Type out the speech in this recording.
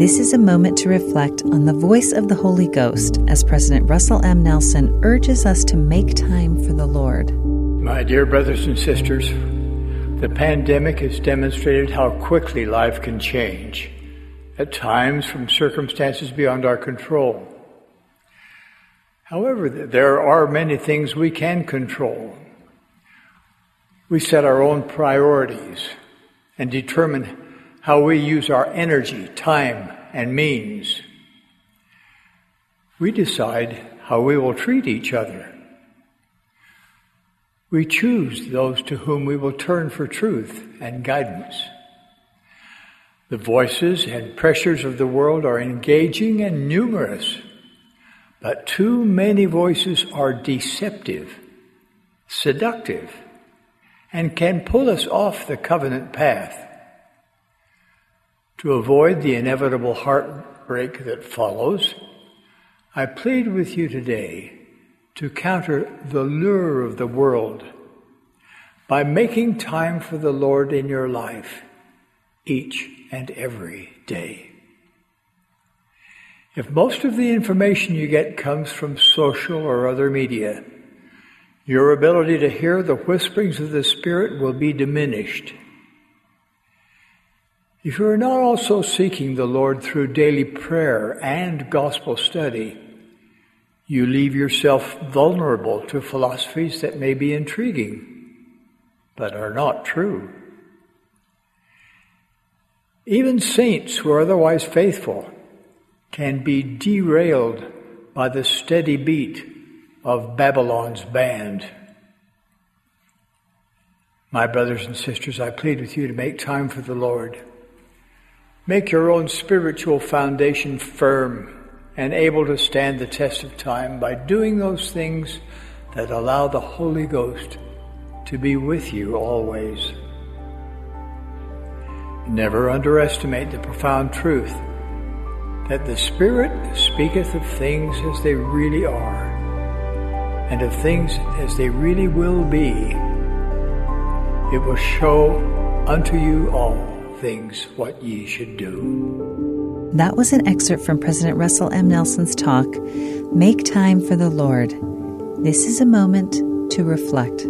This is a moment to reflect on the voice of the Holy Ghost as President Russell M. Nelson urges us to make time for the Lord. My dear brothers and sisters, the pandemic has demonstrated how quickly life can change, at times from circumstances beyond our control. However, there are many things we can control. We set our own priorities and determine how we use our energy, time, and means. We decide how we will treat each other. We choose those to whom we will turn for truth and guidance. The voices and pressures of the world are engaging and numerous, but too many voices are deceptive, seductive, and can pull us off the covenant path. To avoid the inevitable heartbreak that follows, I plead with you today to counter the lure of the world by making time for the Lord in your life each and every day. If most of the information you get comes from social or other media, your ability to hear the whisperings of the Spirit will be diminished. If you are not also seeking the Lord through daily prayer and gospel study, you leave yourself vulnerable to philosophies that may be intriguing, but are not true. Even saints who are otherwise faithful can be derailed by the steady beat of Babylon's band. My brothers and sisters, I plead with you to make time for the Lord. Make your own spiritual foundation firm and able to stand the test of time by doing those things that allow the Holy Ghost to be with you always. Never underestimate the profound truth that the Spirit speaketh of things as they really are, and of things as they really will be. It will show unto you all things what ye should do. That was an excerpt from President Russell M. Nelson's talk, Make Time for the Lord. This is a moment to reflect.